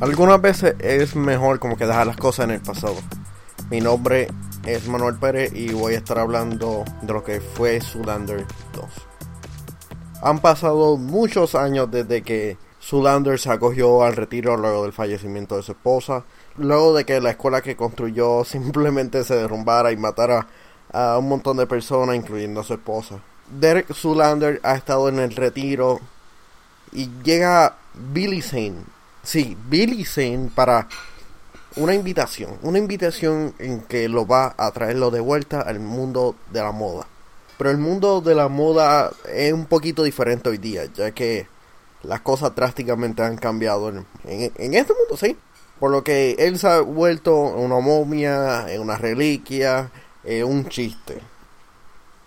Algunas veces es mejor como que dejar las cosas en el pasado. Mi nombre es Manuel Pérez y voy a estar hablando de lo que fue Sulander 2. Han pasado muchos años desde que Sulander se acogió al retiro luego del fallecimiento de su esposa, luego de que la escuela que construyó simplemente se derrumbara y matara a un montón de personas, incluyendo a su esposa. Derek Sulander ha estado en el retiro y llega Billy Zane, Sí, Billy Zane para una invitación, una invitación en que lo va a traerlo de vuelta al mundo de la moda. Pero el mundo de la moda es un poquito diferente hoy día, ya que las cosas drásticamente han cambiado en, este mundo, sí. Por lo que él se ha vuelto una momia, en una reliquia, en un chiste.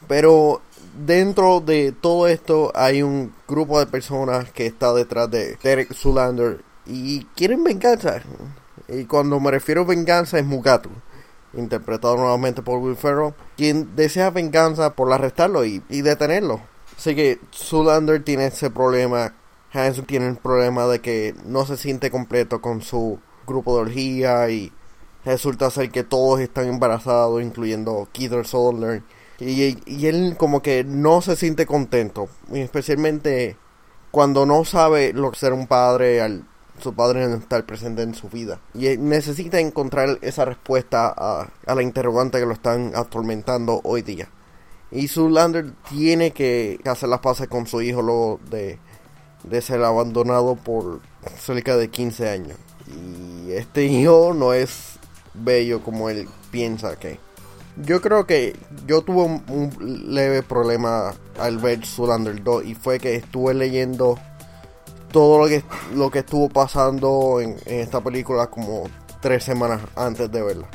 Pero dentro de todo esto hay un grupo de personas que está detrás de Derek Zulander y quieren venganza. Y cuando me refiero a venganza es Mugatu, interpretado nuevamente por Will Ferrell, quien desea venganza por arrestarlo y, detenerlo. Así que Zulander tiene ese problema, Hanson tiene el problema de que no se siente completo con su grupo de orgía y resulta ser que todos están embarazados, incluyendo Keith Sutherland. Y, y, él como que no se siente contento, especialmente cuando no sabe lo que ser un padre al su padre no está presente en su vida. Y necesita encontrar esa respuesta a, la interrogante que lo están atormentando hoy día. Y Zulander tiene que hacer las paces con su hijo luego de, de ser abandonado por cerca de 15 años. Y este hijo no es bello como él piensa que. Yo creo que yo tuve un, un leve problema al ver Zulander 2 y fue que estuve leyendo todo lo que, lo que estuvo pasando en, esta película como tres semanas antes de verla.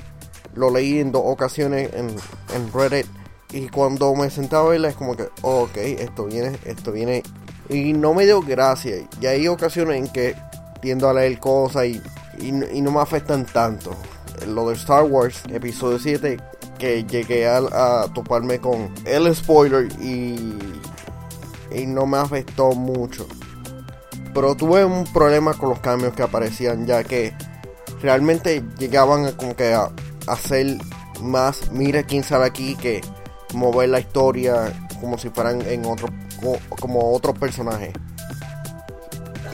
Lo leí en dos ocasiones en, Reddit y cuando me sentaba a verla es como que, ok, esto viene, esto viene. Y no me dio gracia. Y hay ocasiones en que tiendo a leer cosas y, y, no me afectan tanto. Lo de Star Wars, episodio 7, que llegué a, a toparme con el spoiler y, y no me afectó mucho. Pero tuve un problema con los cambios que aparecían, ya que realmente llegaban a como que a, hacer más, mira quién sabe aquí, que mover la historia como si fueran en otro, como otros personajes.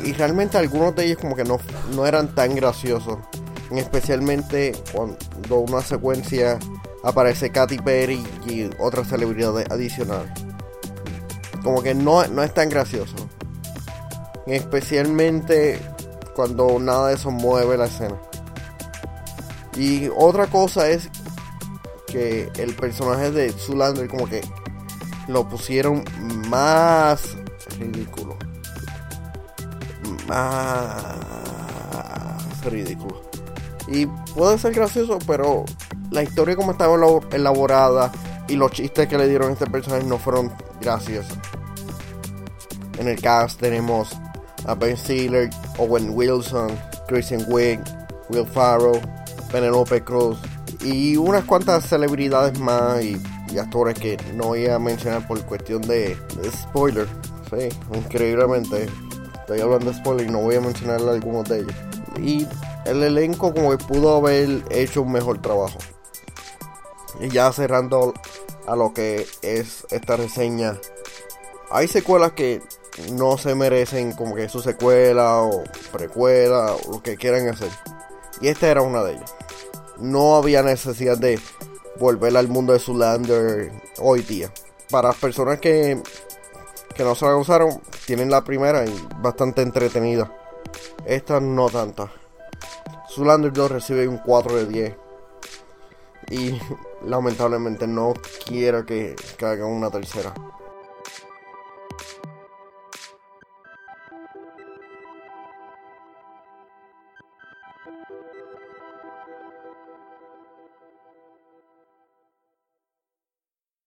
Y realmente algunos de ellos como que no, no eran tan graciosos. Especialmente cuando una secuencia aparece Katy Perry y otra celebridad adicional. Como que no, no es tan gracioso especialmente cuando nada de eso mueve la escena. Y otra cosa es que el personaje de Zulander como que lo pusieron más ridículo. Más ridículo. Y puede ser gracioso, pero la historia como estaba elaborada y los chistes que le dieron a este personaje no fueron graciosos. En el cast tenemos a Ben Stiller, Owen Wilson, Christian Wiig, Will Farrell, Penelope Cruz y unas cuantas celebridades más y, actores que no voy a mencionar por cuestión de, spoiler. Sí, increíblemente estoy hablando de spoiler y no voy a mencionar algunos de ellos. Y el elenco como que pudo haber hecho un mejor trabajo. Y ya cerrando a lo que es esta reseña. Hay secuelas que no se merecen como que su secuela o precuela o lo que quieran hacer. Y esta era una de ellas. No había necesidad de volver al mundo de Zulander hoy día. Para las personas que, que no se la gozaron, tienen la primera y bastante entretenida. Esta no tanta. Zulander 2 recibe un 4 de 10. Y lamentablemente no quiero que, que hagan una tercera.